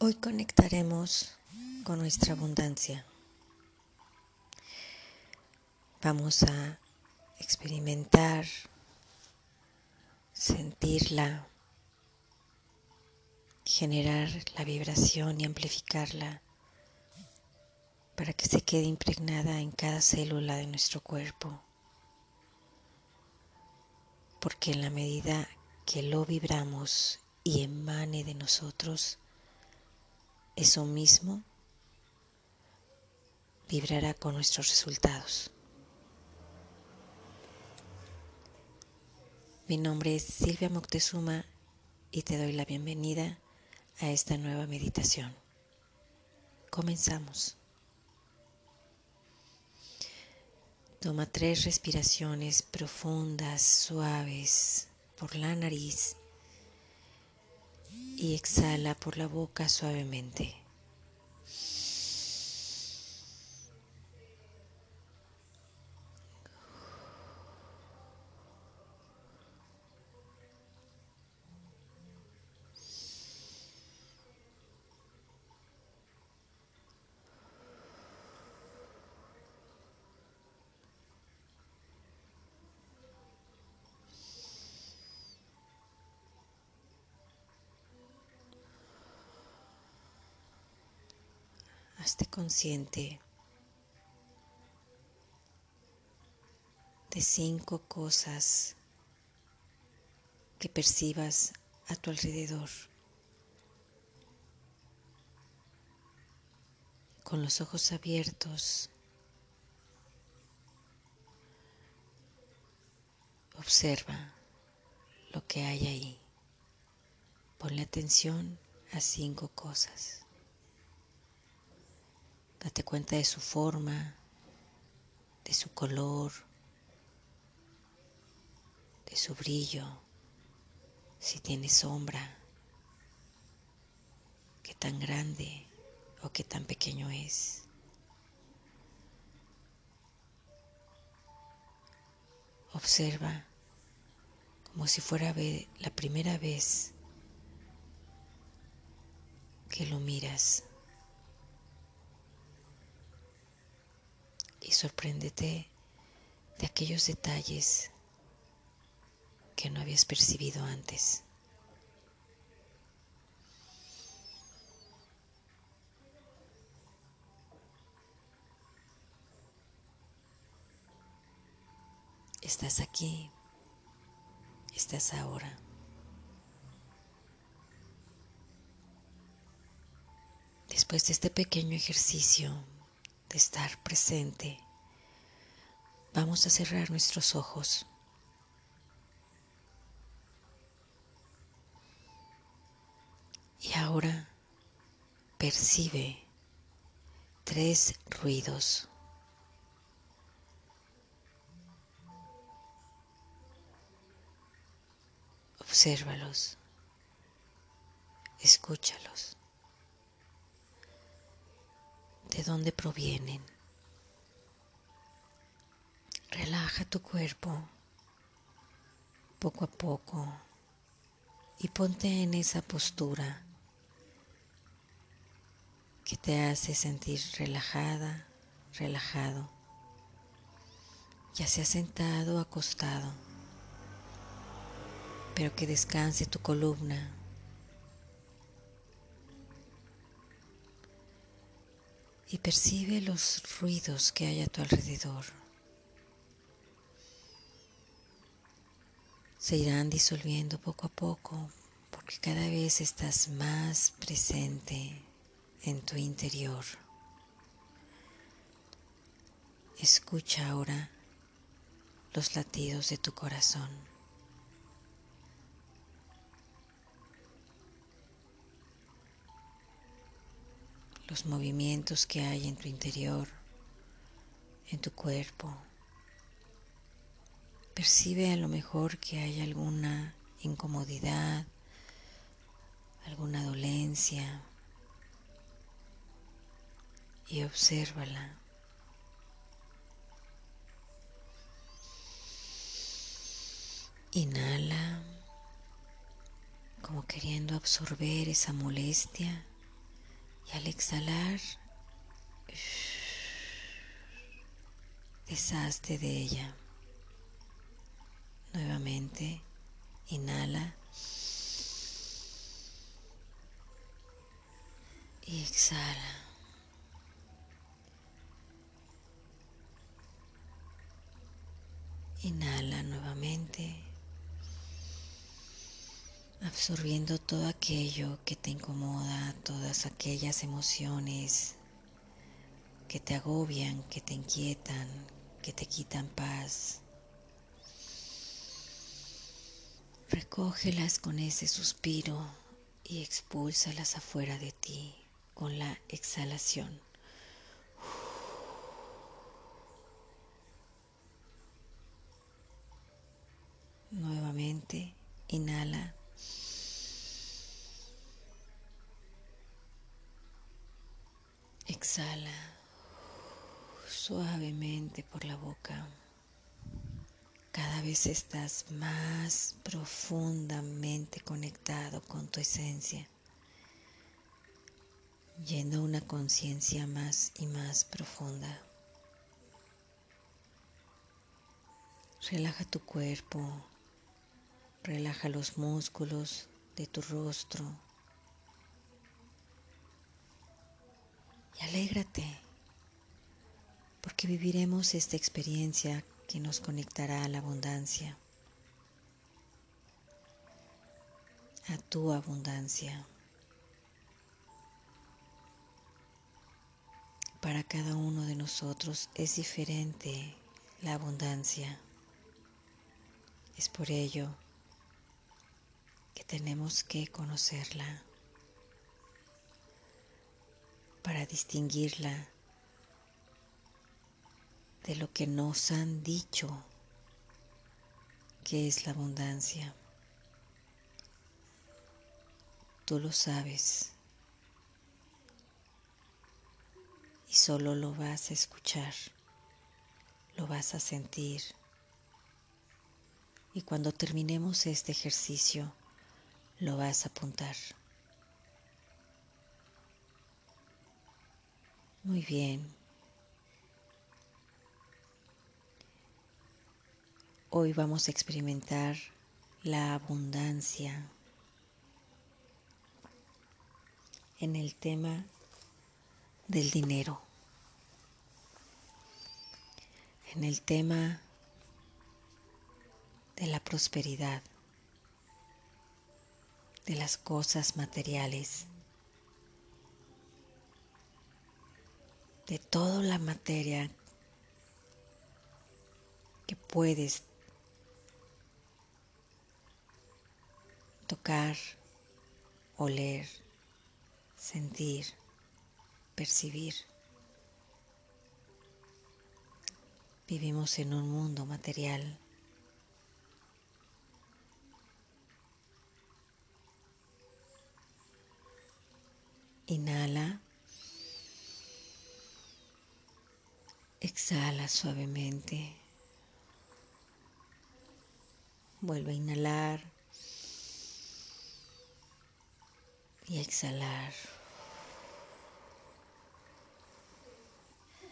Hoy conectaremos con nuestra abundancia. Vamos a experimentar, sentirla, generar la vibración y amplificarla para que se quede impregnada en cada célula de nuestro cuerpo. Porque en la medida que lo vibramos y emane de nosotros, eso mismo vibrará con nuestros resultados. Mi nombre es Silvia Moctezuma y te doy la bienvenida a esta nueva meditación. Comenzamos. Toma tres respiraciones profundas, suaves por la nariz y exhala por la boca suavemente. Hazte consciente de cinco cosas que percibas a tu alrededor. Con los ojos abiertos, observa lo que hay ahí. Ponle atención a cinco cosas. Date cuenta de su forma, de su color, de su brillo, si tiene sombra, qué tan grande o qué tan pequeño es. Observa como si fuera la primera vez que lo miras. Y sorpréndete de aquellos detalles que no habías percibido antes. Estás aquí, estás ahora. Después de este pequeño ejercicio de estar presente, vamos a cerrar nuestros ojos. Y ahora percibe tres ruidos. Obsérvalos, escúchalos de dónde provienen. Relaja tu cuerpo poco a poco y ponte en esa postura que te hace sentir relajada, relajado, ya sea sentado o acostado, pero que descanse tu columna y percibe los ruidos que hay a tu alrededor. Se irán disolviendo poco a poco porque cada vez estás más presente en tu interior. Escucha ahora los latidos de tu corazón. Los movimientos que hay en tu interior, en tu cuerpo. Percibe a lo mejor que hay alguna incomodidad, alguna dolencia y obsérvala. Inhala como queriendo absorber esa molestia Y al exhalar, deshazte de ella. Nuevamente, inhala. Y exhala. Inhala nuevamente, absorbiendo todo aquello que te incomoda, todas aquellas emociones que te agobian, que te inquietan, que te quitan paz. Recógelas con ese suspiro y expúlsalas afuera de ti con la exhalación. Nuevamente, inhala. Exhala suavemente por la boca. Cada vez estás más profundamente conectado con tu esencia, yendo a una conciencia más y más profunda. Relaja tu cuerpo, Relaja los músculos de tu rostro y alégrate porque viviremos esta experiencia que nos conectará a la abundancia, a tu abundancia. Para cada uno de nosotros es diferente la abundancia. Es por ello que tenemos que conocerla para distinguirla de lo que nos han dicho que es la abundancia. Tú lo sabes y solo lo vas a escuchar, lo vas a sentir. Y cuando terminemos este ejercicio, lo vas a apuntar. Muy bien. Hoy vamos a experimentar la abundancia en el tema del dinero, en el tema de la prosperidad de las cosas materiales, de toda la materia que puedes tocar, oler, sentir, percibir. Vivimos en un mundo material Inhala. Exhala suavemente. Vuelve a inhalar y exhalar.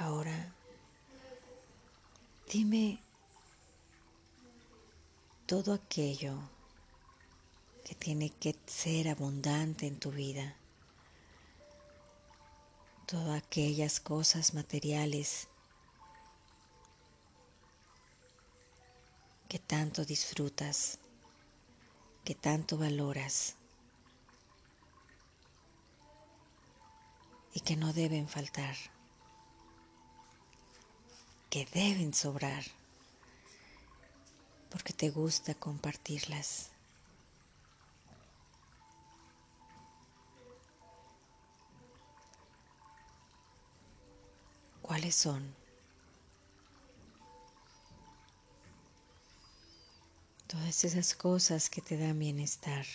Ahora, dime todo aquello que tiene que ser abundante en tu vida todas aquellas cosas materiales que tanto disfrutas, que tanto valoras y que no deben faltar, que deben sobrar, porque te gusta compartirlas. ¿Cuáles son? Todas esas cosas que te dan bienestar.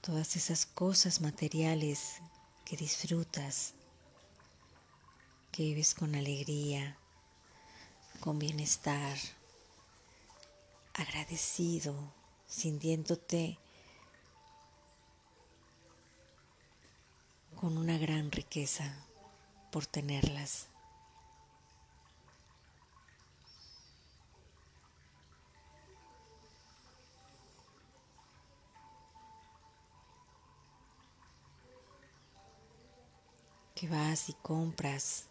Todas esas cosas materiales que disfrutas, que vives con alegría, con bienestar, agradecido, sintiéndote con una gran riqueza por tenerlas. Y compras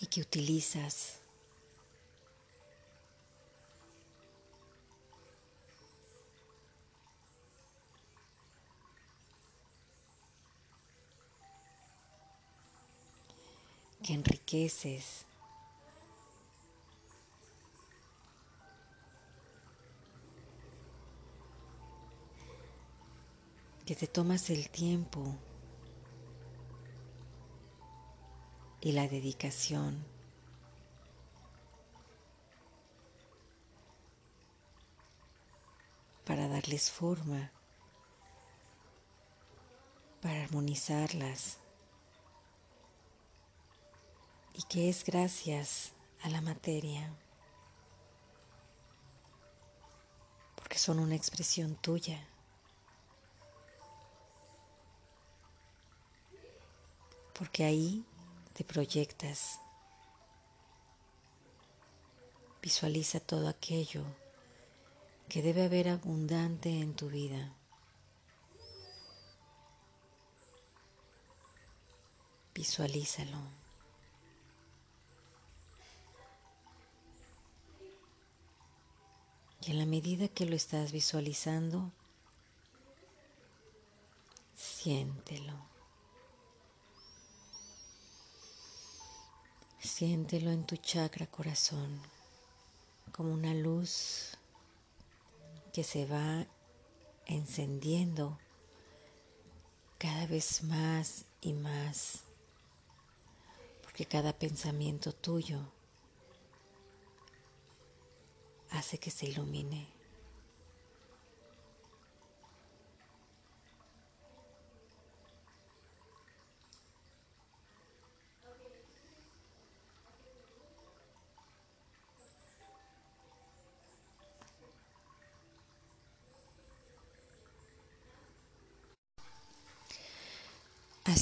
y que utilizas que enriqueces. Que te tomas el tiempo y la dedicación. Para darles forma, para armonizarlas. Y que es gracias a la materia, porque son una expresión tuya. Porque ahí te proyectas. Visualiza todo aquello que debe haber abundante en tu vida. Visualízalo. Y en la medida que lo estás visualizando, siéntelo. Siéntelo en tu chakra corazón como una luz que se va encendiendo cada vez más y más, porque cada pensamiento tuyo hace que se ilumine.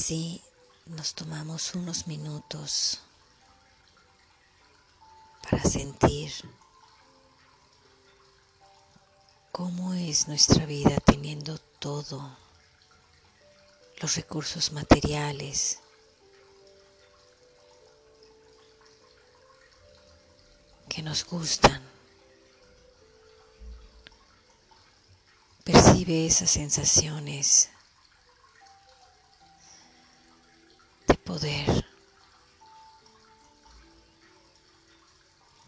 Así nos tomamos unos minutos para sentir cómo es nuestra vida teniendo todo, los recursos materiales, que nos gustan. Percibe esas sensaciones de de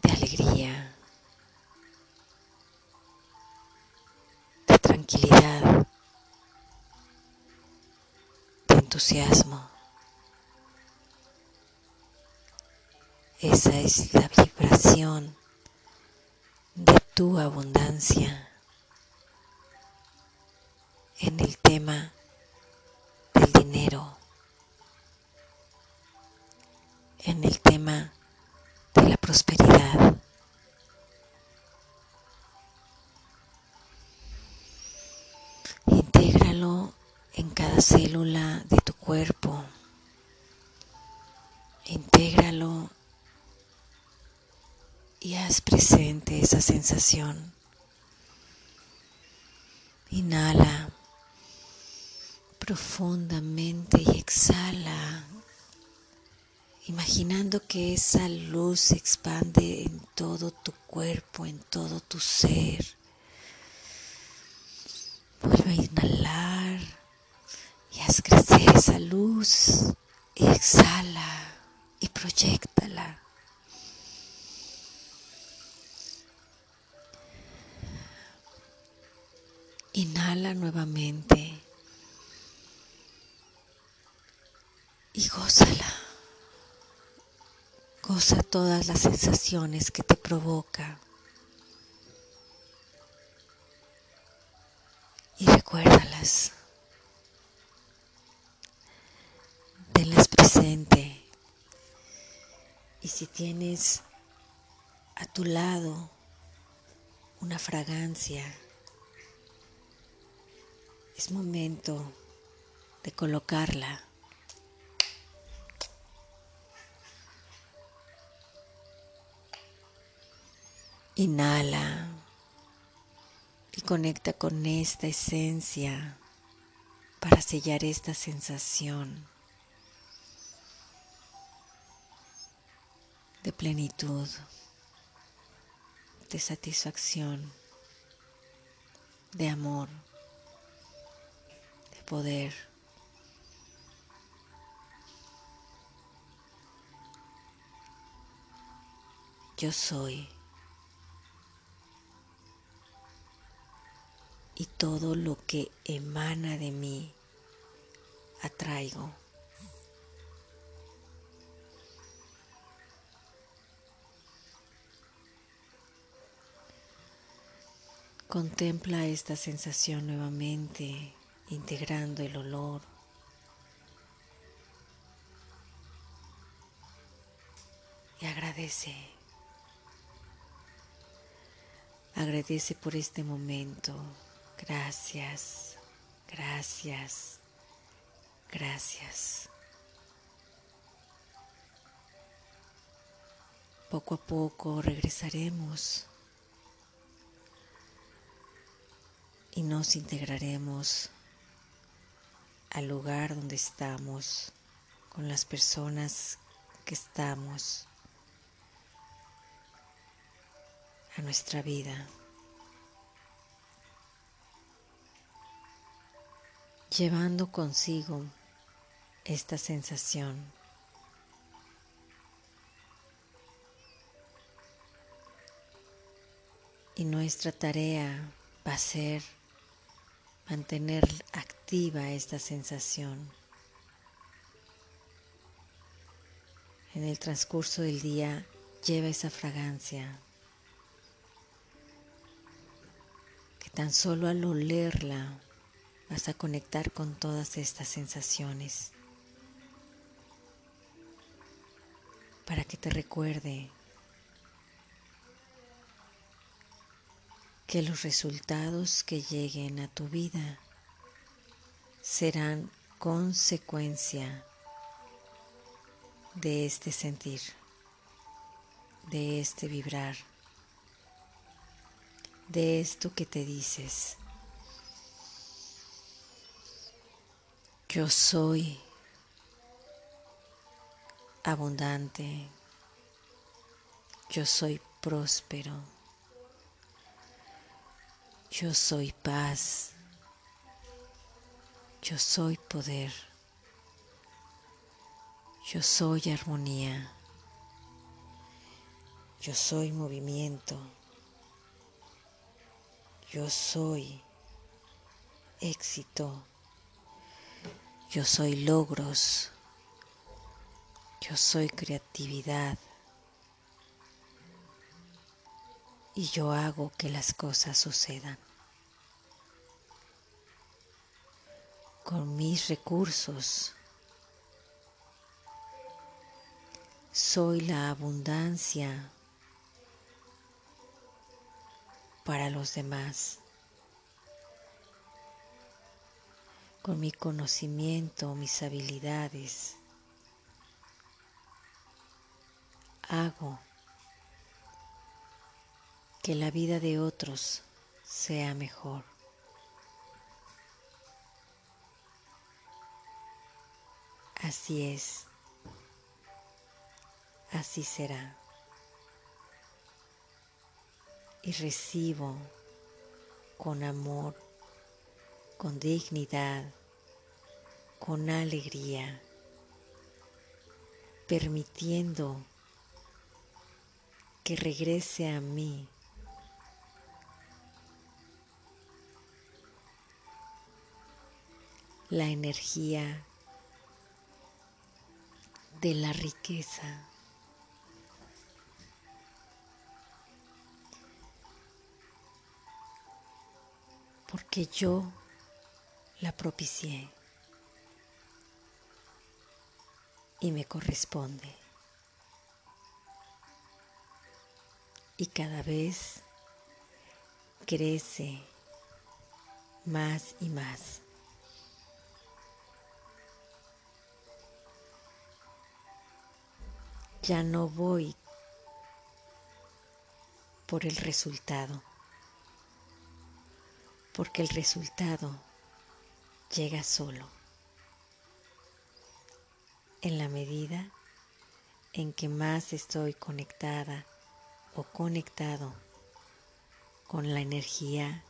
alegría. tranquilidad, de entusiasmo. Esa es la vibración de tu abundancia en el tema del dinero, en el tema de la prosperidad. en cada célula de tu cuerpo. Intégralo y haz presente esa sensación. Inhala profundamente y exhala, imaginando que esa luz se expande en todo tu cuerpo, en todo tu ser. Vuelve a inhalar y haz crecer esa luz exhala y proyectala. Inhala nuevamente y gózala. Goza todas las sensaciones que te provoca. Y recuérdalas. Tenlas presente. Y si tienes a tu lado una fragancia, Es momento de colocarla. Inhala y conecta con esta esencia para sellar esta sensación de plenitud, de satisfacción, de amor, de poder. Yo soy. Y todo lo que emana de mí atraigo. Contempla esta sensación nuevamente, integrando el olor. Y agradece. Agradece por este momento. Gracias, gracias, gracias. Poco a poco regresaremos y nos integraremos al lugar donde estamos, con las personas que estamos, a nuestra vida. Llevando consigo esta sensación. Y nuestra tarea va a ser mantener activa esta sensación. En el transcurso del día lleva esa fragancia que tan solo al olerla vas a conectar con todas estas sensaciones para que te recuerde que los resultados que lleguen a tu vida serán consecuencia de este sentir, de este vibrar, de esto que te dices. Yo soy abundante. Yo soy próspero. Yo soy paz. Yo soy poder. Yo soy armonía. Yo soy movimiento. Yo soy éxito. Yo soy logros. Yo soy creatividad. Y yo hago que las cosas sucedan. Con mis recursos. Soy la abundancia para los demás. Con mi conocimiento, mis habilidades. Hago que la vida de otros sea mejor. Así es, así será. Y recibo con amor, con dignidad, con alegría, permitiendo que regrese a mí la energía de la riqueza. Porque yo la propicié y me corresponde. Y cada vez crece más y más. Ya no voy por el resultado, porque el resultado llega solo en la medida en que más estoy conectada o conectado con la energía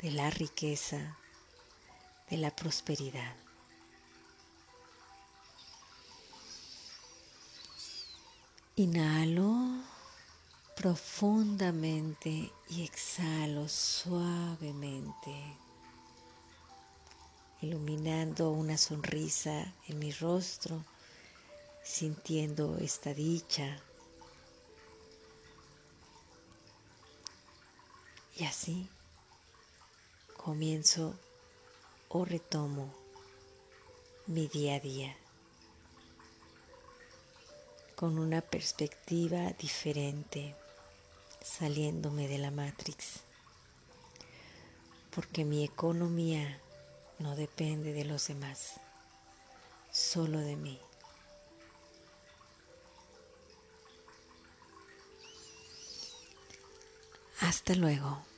de la riqueza, de la prosperidad. Inhalo profundamente y exhalo suavemente, iluminando una sonrisa en mi rostro, sintiendo esta dicha. Y así comienzo o retomo mi día a día con una perspectiva diferente, saliéndome de la Matrix, porque mi economía no depende de los demás, solo de mí. Hasta luego.